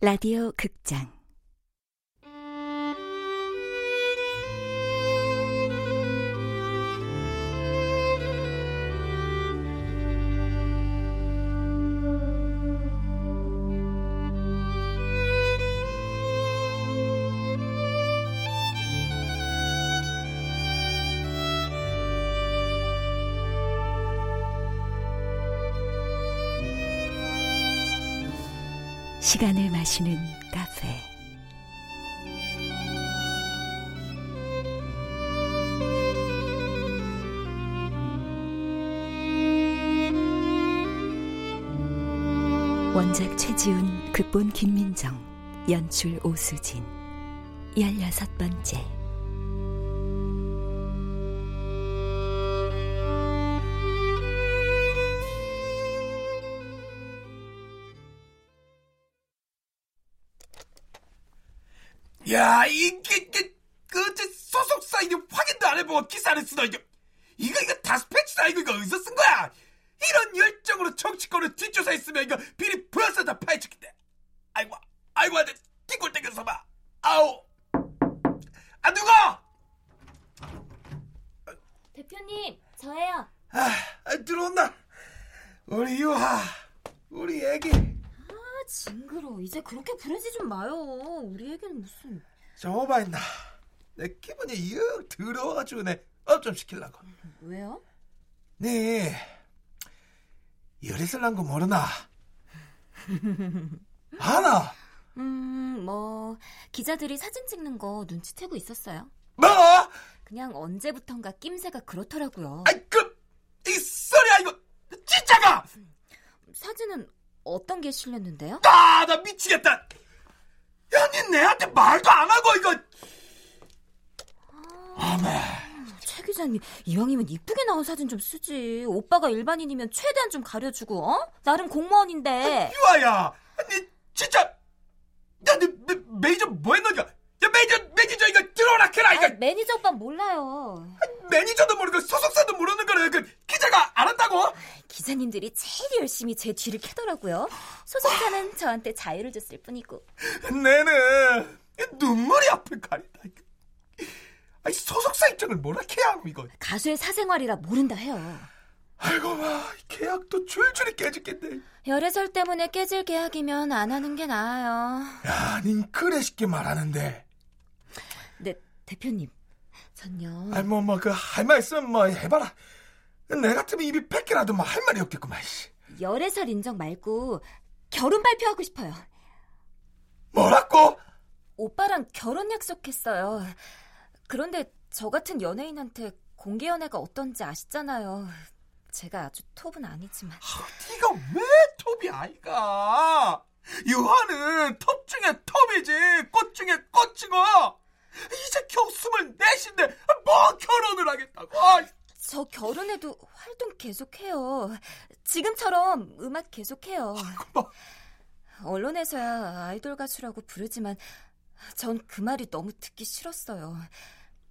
라디오 극장 시간을 마시는 카페. 원작 최지훈 극본 김민정 연출 오수진. 열여섯 번째 이게, 이게, 그, 저, 소속사 이게 확인도 안 해보고 기사를 쓰다, 이게. 이거, 이거 다 스패치다, 이거, 이거 어디서 쓴 거야? 이런 열정으로 정치권을 뒷조사했으면, 이거 비리 부어서 다 파헤쳤겠대. 아이고, 아이고, 내 뒷골 땡겨서 봐. 아우. 아, 누가? 대표님, 저예요. 아, 아, 들어온다. 우리 유하, 우리 애기. 아, 징그러. 이제 그렇게 부르지 좀 마요. 우리 애기는 무슨... 좀 오바했나. 내 기분이 영 더러워가지고 내 up 좀 시키려고. 왜요? 네, 열애설 난거 모르나? 하나? 음, 뭐 기자들이 사진 찍는 거 눈치채고 있었어요. 뭐? 그냥 언제부턴가 낌새가 그렇더라고요. 아이, 그, 이 소리야, 이거, 진짜가! 사진은 어떤 게 실렸는데요? 아, 나 미치겠다! 야, 니 내한테 말도 안 하고, 이거! 아메. 최 기자님, 이왕이면 이쁘게 나온 사진 좀 쓰지. 오빠가 일반인이면 최대한 좀 가려주고, 어? 나름 공무원인데. 유아야, 니 진짜, 야, 니, 니 매니저 뭐 했노냐? 야, 매니저, 매니저 이거 들어오라 캐라, 이거! 아, 매니저 오빠 몰라요. 매니저도 모르고 소속사도 모르는 거를 그 기자가 알았다고? 기자님들이 제일 열심히 제 뒤를 캐더라고요. 소속사는 저한테 자유를 줬을 뿐이고. 내는 눈물이 앞을 가린다. 아니, 소속사 입장을 뭐라 해야 하고 이거. 가수의 사생활이라 모른다 해요. 아이고 마 계약도 줄줄이 깨지겠네. 열애설 때문에 깨질 계약이면 안 하는 게 나아요. 야, 닌 그래 쉽게 말하는데. 네, 대표님. 전요. 아이 뭐뭐 그 할말 있으면 뭐 해봐라. 내 같으면 입이 뺏기라도 뭐 할 말이 없겠구만. 씨. 열애설 인정 말고 결혼 발표하고 싶어요. 뭐라고? 오빠랑 결혼 약속했어요. 그런데 저 같은 연예인한테 공개 연애가 어떤지 아시잖아요. 제가 아주 톱은 아니지만. 아, 네가 왜 톱이 아이가? 유하는 톱 중에 톱이지 꽃 중에 꽃이고 이제 겨우 스물넷인데 뭐 결혼을 하겠다고 아, 저 결혼해도 활동 계속해요. 지금처럼 음악 계속해요. 뭐. 언론에서야 아이돌 가수라고 부르지만 전 그 말이 너무 듣기 싫었어요.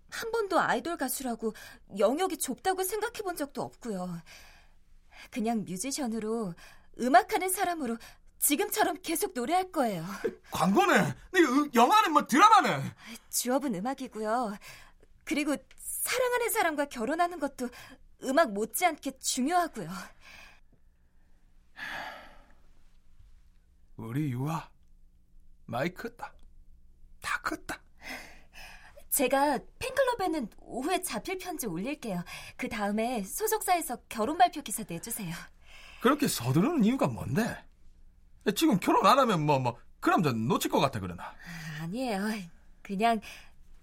한 번도 아이돌 가수라고 영역이 좁다고 생각해 본 적도 없고요. 그냥 뮤지션으로 음악하는 사람으로 지금처럼 계속 노래할 거예요. 광고는 네, 으, 영화는 뭐 드라마는 주업은 음악이고요. 그리고 사랑하는 사람과 결혼하는 것도 음악 못지않게 중요하고요. 우리 유아 많이 컸다 다 컸다 제가 팬클럽에는 오후에 자필 편지 올릴게요. 그 다음에 소속사에서 결혼 발표 기사 내주세요. 그렇게 서두르는 이유가 뭔데? 지금 결혼 안 하면 뭐 뭐 그 남자 놓칠 것 같아 그러나 아니에요. 그냥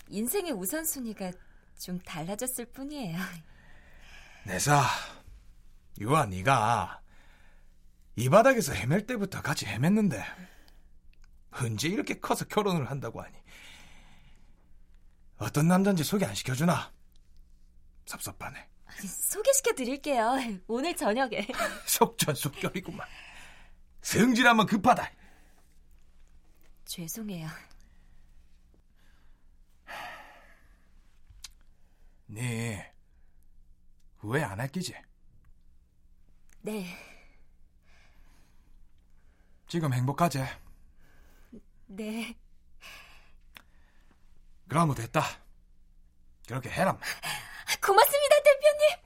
인생의 우선순위가 좀 달라졌을 뿐이에요. 내사 유아 네가 이 바닥에서 헤맬 때부터 같이 헤맸는데 언제 이렇게 커서 결혼을 한다고 하니 어떤 남잔지 소개 안 시켜주나 섭섭하네 소개시켜 드릴게요. 오늘 저녁에. 속전속결이구만 성질하면 급하다 죄송해요. 네 후회 안할 끼지? 네. 지금 행복하지? 네. 그럼 뭐 됐다. 그렇게 해라. 고맙습니다, 대표님.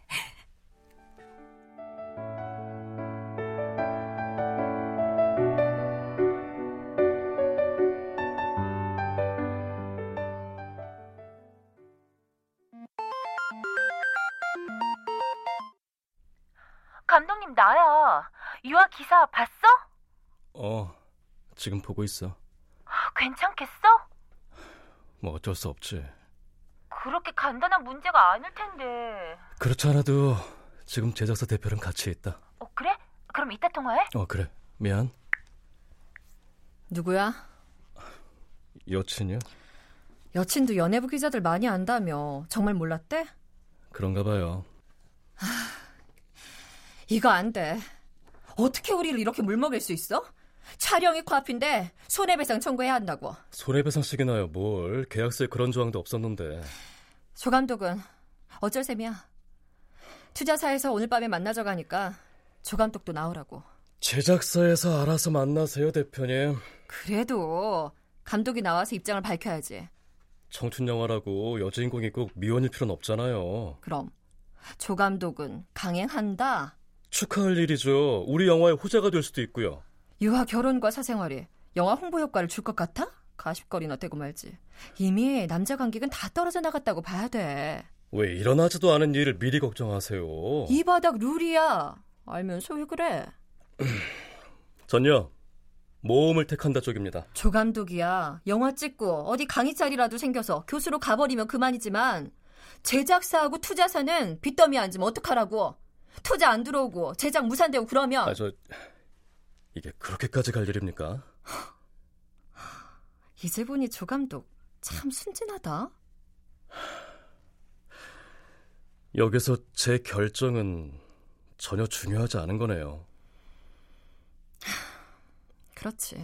유아 기사 봤어? 어, 지금 보고 있어. 괜찮겠어? 뭐 어쩔 수 없지. 그렇게 간단한 문제가 아닐 텐데. 그렇지 않아도 지금 제작사 대표랑 같이 있다. 어 그래? 그럼 이따 통화해? 어, 그래. 미안. 누구야? 여친이요? 여친도 연예부 기자들 많이 안다며. 정말 몰랐대? 그런가 봐요. 이거 안 돼. 어떻게 우리를 이렇게 물먹일 수 있어? 촬영이 코앞인데 손해배상 청구해야 한다고. 손해배상식이나요, 뭘. 계약서에 그런 조항도 없었는데. 조 감독은 어쩔 셈이야. 투자사에서 오늘 밤에 만나자고 하니까 조 감독도 나오라고. 제작사에서 알아서 만나세요, 대표님. 그래도 감독이 나와서 입장을 밝혀야지. 청춘 영화라고 여주인공이 꼭 미혼일 필요는 없잖아요. 그럼 조 감독은 강행한다. 축하할 일이죠. 우리 영화의 호재가 될 수도 있고요. 유아 결혼과 사생활이 영화 홍보 효과를 줄 것 같아? 가십거리나 되고 말지. 이미 남자 관객은 다 떨어져 나갔다고 봐야 돼. 왜 일어나지도 않은 일을 미리 걱정하세요? 이 바닥 룰이야. 알면서 왜 그래? 전요. 모험을 택한다 쪽입니다. 조 감독이야. 영화 찍고 어디 강의 자리라도 생겨서 교수로 가버리면 그만이지만 제작사하고 투자사는 빚더미 앉으면 어떡하라고. 투자 안 들어오고 제작 무산되고 그러면 아, 저 이게 그렇게까지 갈 일입니까? 이제 보니 조 감독 참 순진하다. 여기서 제 결정은 전혀 중요하지 않은 거네요. 그렇지.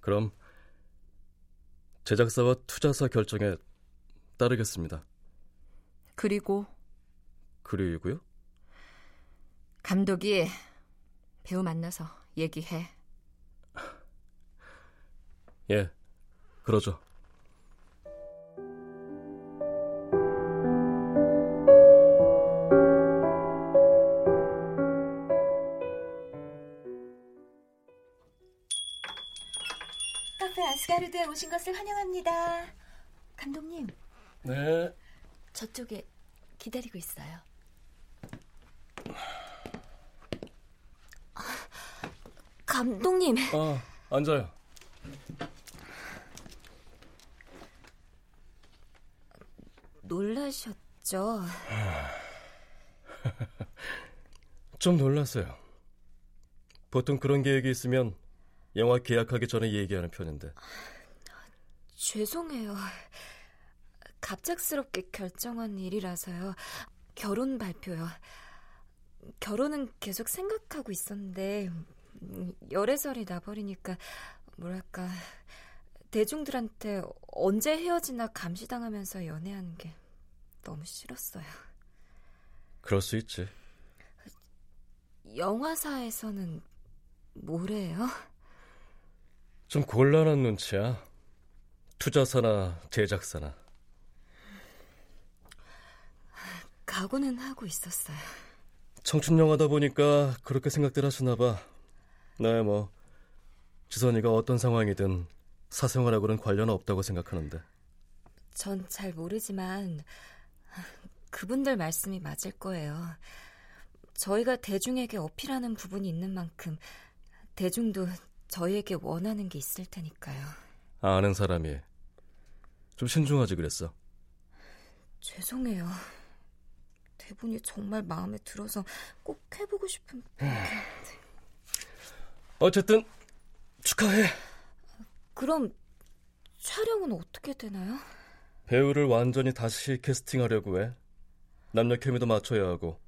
그럼 제작사와 투자사 결정에 따르겠습니다. 그리고 그리고요? 감독이 배우 만나서 얘기해. 예, 그러죠. 카페 아스가르드에 오신 것을 환영합니다. 감독님, 네. 저쪽에 기다리고 있어요. 감독님, 아, 앉아요. 놀라셨죠? 좀 놀랐어요. 보통 그런 계획이 있으면 영화 계약하기 전에 얘기하는 편인데. 죄송해요. 갑작스럽게 결정한 일이라서요. 결혼 발표요. 결혼은 계속 생각하고 있었는데 음, 열애설이 나버리니까 뭐랄까 대중들한테 언제 헤어지나 감시당하면서 연애하는 게 너무 싫었어요. 그럴 수 있지. 영화사에서는 뭐래요? 좀 곤란한 눈치야. 투자사나 제작사나. 각오는 하고 있었어요. 청춘 영화다 보니까 그렇게 생각들 하시나 봐. 네, 뭐 지선이가 어떤 상황이든 사생활하고는 관련 없다고 생각하는데. 전 잘 모르지만 그분들 말씀이 맞을 거예요. 저희가 대중에게 어필하는 부분이 있는 만큼 대중도 저희에게 원하는 게 있을 테니까요. 아는 사람이 좀 신중하지 그랬어. 죄송해요. 대본이 정말 마음에 들어서 꼭 해보고 싶은 어쨌든 축하해. 그럼 촬영은 어떻게 되나요? 배우를 완전히 다시 캐스팅하려고 해. 남녀 케미도 맞춰야 하고.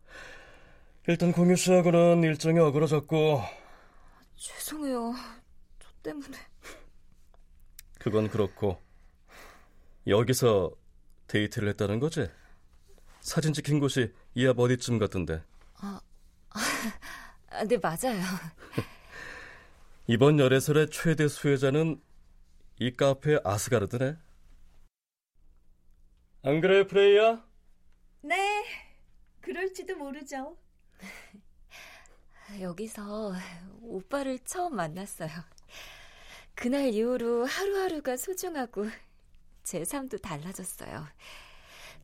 일단 공유 씨하고는 일정이 어그러졌고 죄송해요. 저 때문에. 그건 그렇고 여기서 데이트를 했다는 거지? 사진 찍힌 곳이 이 앞 어디쯤 같던데 아, 네, 맞아요. 이번 열애설의 최대 수혜자는 이 카페 아스가르드네. 안 그래요, 프레이야? 네, 그럴지도 모르죠. 여기서 오빠를 처음 만났어요. 그날 이후로 하루하루가 소중하고 제 삶도 달라졌어요.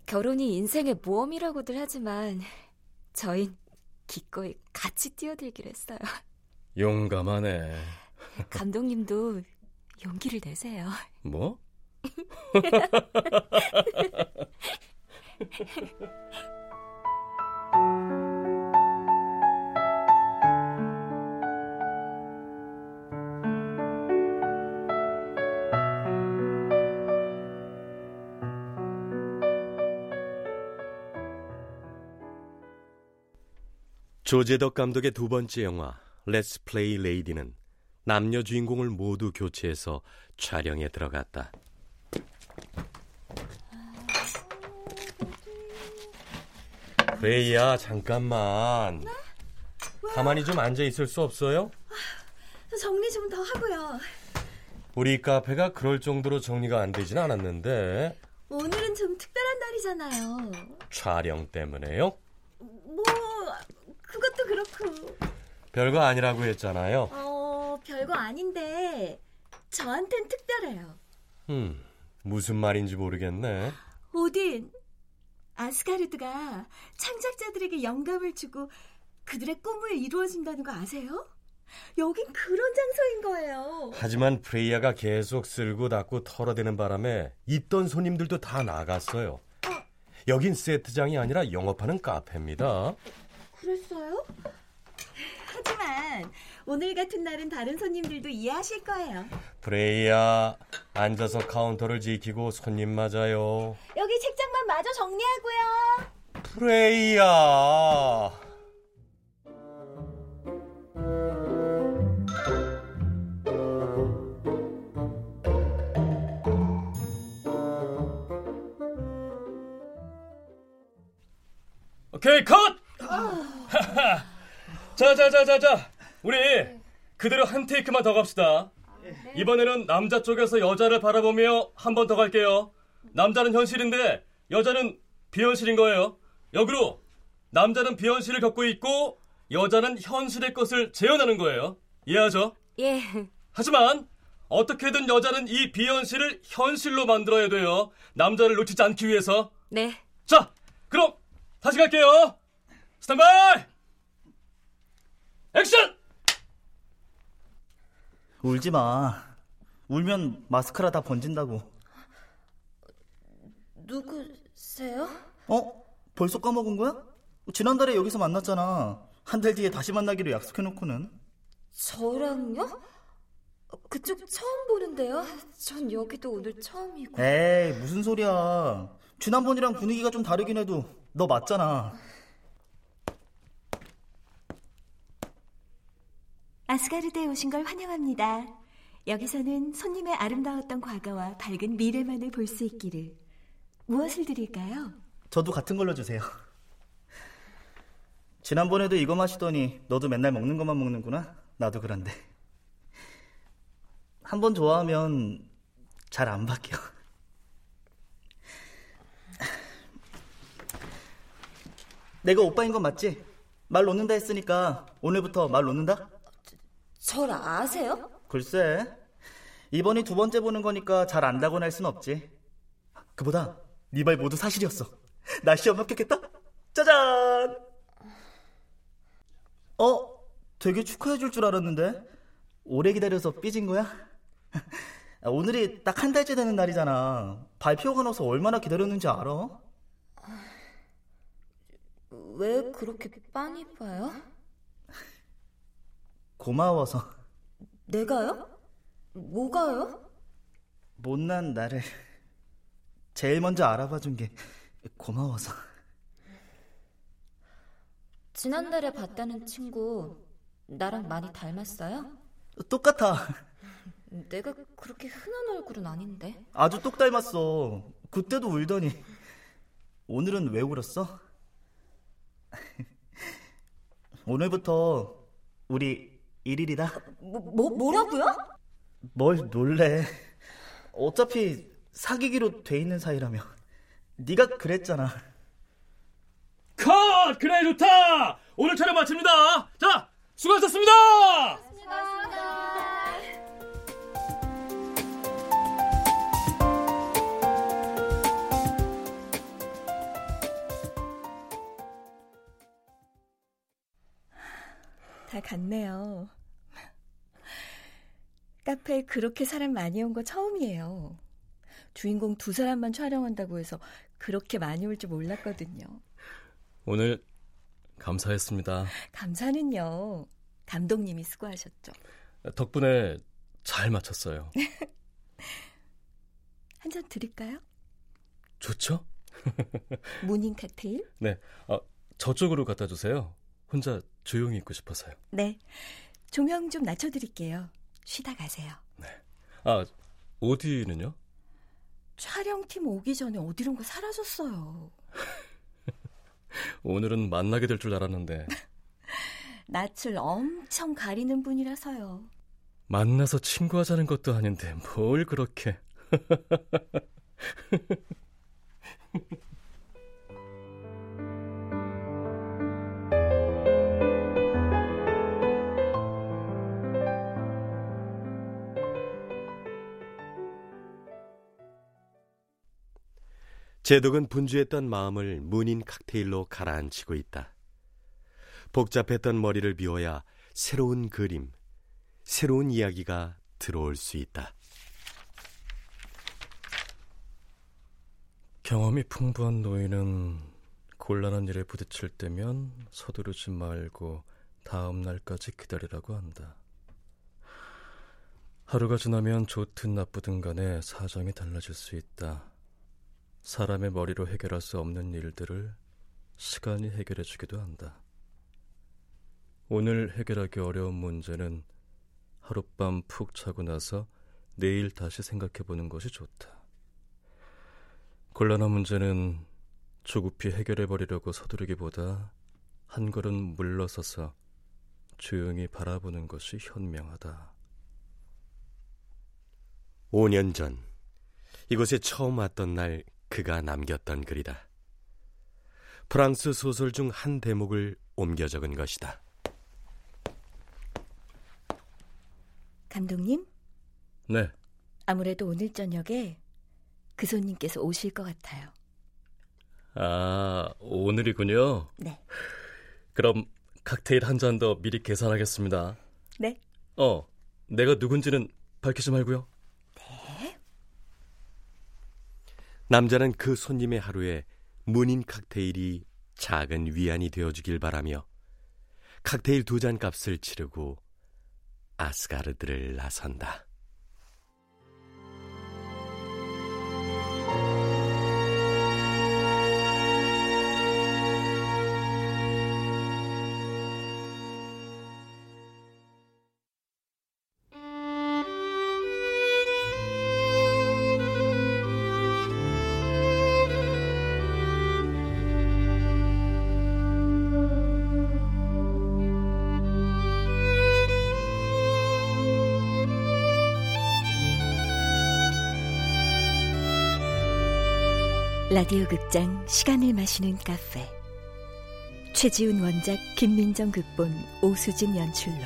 결혼이 인생의 모험이라고들 하지만 저흰 기꺼이 같이 뛰어들기로 했어요. 용감하네. 감독님도 용기를 내세요. 뭐? 조제덕 감독의 두 번째 영화 Let's Play Lady는 남녀 주인공을 모두 교체해서 촬영에 들어갔다. 프레이야, 잠깐만. 가만히 좀 앉아 있을 수 없어요? 정리 좀 더 하고요. 우리 카페가 그럴 정도로 정리가 안 되진 않았는데 오늘은 좀 특별한 날이잖아요. 촬영 때문에요? 뭐 그것도 그렇고 별거 아니라고 했잖아요. 어 별거 아닌데 저한텐 특별해요. 음, 무슨 말인지 모르겠네. 오딘 아스가르드가 창작자들에게 영감을 주고 그들의 꿈을 이루어진다는 거 아세요? 여긴 그런 장소인 거예요. 하지만 프레이야가 계속 쓸고 닫고 털어대는 바람에 있던 손님들도 다 나갔어요. 여긴 세트장이 아니라 영업하는 카페입니다. 그랬어요? 하지만 오늘 같은 날은 다른 손님들도 이해하실 거예요. 프레이야, 앉아서 카운터를 지키고 손님 맞아요. 여기 책장만 마저 정리하고요. 프레이야. 오케이 컷! 자자자자자 우리 그대로 한 테이크만 더 갑시다 이번에는 남자 쪽에서 여자를 바라보며 한 번 더 갈게요 남자는 현실인데 여자는 비현실인 거예요 역으로 남자는 비현실을 겪고 있고 여자는 현실의 것을 재현하는 거예요 이해하죠? 예. 하지만 어떻게든 여자는 이 비현실을 현실로 만들어야 돼요 남자를 놓치지 않기 위해서 네. 자, 그럼 다시 갈게요. 스탠바이! 액션! 울지 마. 울면 마스카라 다 번진다고. 누구세요? 어? 벌써 까먹은 거야? 지난달에 여기서 만났잖아. 한 달 뒤에 다시 만나기로 약속해놓고는. 저랑요? 그쪽 처음 보는데요. 전 여기도 오늘 처음이고. 에이, 무슨 소리야. 지난번이랑 분위기가 좀 다르긴 해도 너 맞잖아. 아스가르드에 오신 걸 환영합니다. 여기서는 손님의 아름다웠던 과거와 밝은 미래만을 볼 수 있기를. 무엇을 드릴까요? 저도 같은 걸로 주세요. 지난번에도 이거 마시더니 너도 맨날 먹는 것만 먹는구나? 나도 그런데. 한 번 좋아하면 잘 안 바뀌어. 내가 오빠인 건 맞지? 말 놓는다 했으니까 오늘부터 말 놓는다? 절 아세요? 글쎄. 이번이 두 번째 보는 거니까 잘 안다고는 할 순 없지. 그보다 네 말 모두 사실이었어. 나 시험 합격했다? 짜잔! 어? 되게 축하해 줄 줄 알았는데 오래 기다려서 삐진 거야? 아, 오늘이 딱 한 달째 되는 날이잖아. 발표가 나서 얼마나 기다렸는지 알아? 왜 그렇게 빤히 봐요? 고마워서 내가요? 뭐가요? 못난 나를 제일 먼저 알아봐 준 게 고마워서. 지난달에 봤다는 친구 나랑 많이 닮았어요? 똑같아. 내가 그렇게 흔한 얼굴은 아닌데. 아주 똑 닮았어. 그때도 울더니. 오늘은 왜 울었어? 오늘부터 우리 1일이다. 뭐, 뭐 뭐라고요? 뭘 놀래. 어차피 사귀기로 돼 있는 사이라며. 네가 그랬잖아. 컷! 그래 좋다! 오늘 촬영 마칩니다! 자, 수고하셨습니다! 다 갔네요. 카페에 그렇게 사람 많이 온 거 처음이에요. 주인공 두 사람만 촬영한다고 해서 그렇게 많이 올 줄 몰랐거든요. 오늘 감사했습니다. 감사는요. 감독님이 수고하셨죠. 덕분에 잘 마쳤어요. 한 잔 드릴까요? 좋죠? 무닝 칵테일? 네, 어, 저쪽으로 갖다 주세요. 혼자 조용히 있고 싶어서요. 네. 조명 좀 낮춰드릴게요. 쉬다 가세요. 아, 오디는요? 촬영팀 오기 전에 어디론가 사라졌어요. 오늘은 만나게 될 줄 알았는데 낯을 엄청 가리는 분이라서요. 만나서 친구하자는 것도 아닌데 뭘 그렇게 제독은 분주했던 마음을 문인 칵테일로 가라앉히고 있다. 복잡했던 머리를 비워야 새로운 그림, 새로운 이야기가 들어올 수 있다. 경험이 풍부한 노인은 곤란한 일에 부딪힐 때면 서두르지 말고 다음 날까지 기다리라고 한다. 하루가 지나면 좋든 나쁘든 간에 사정이 달라질 수 있다. 사람의 머리로 해결할 수 없는 일들을 시간이 해결해 주기도 한다. 오늘 해결하기 어려운 문제는 하룻밤 푹 자고 나서 내일 다시 생각해 보는 것이 좋다. 곤란한 문제는 조급히 해결해 버리려고 서두르기보다 한 걸음 물러서서 조용히 바라보는 것이 현명하다. 5년 전 이곳에 처음 왔던 날 그가 남겼던 글이다. 프랑스 소설 중 한 대목을 옮겨 적은 것이다. 감독님, 네, 아무래도 오늘 저녁에 그 손님께서 오실 것 같아요. 아, 오늘이군요. 네. 그럼 칵테일 한 잔 더 미리 계산하겠습니다. 네. 어, 내가 누군지는 밝히지 말고요. 남자는 그 손님의 하루에 문인 칵테일이 작은 위안이 되어주길 바라며 칵테일 두 잔 값을 치르고 아스가르드를 나선다. 라디오 극장 시간을 마시는 카페 최지훈 원작 김민정 극본 오수진 연출로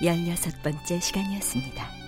16번째 시간이었습니다.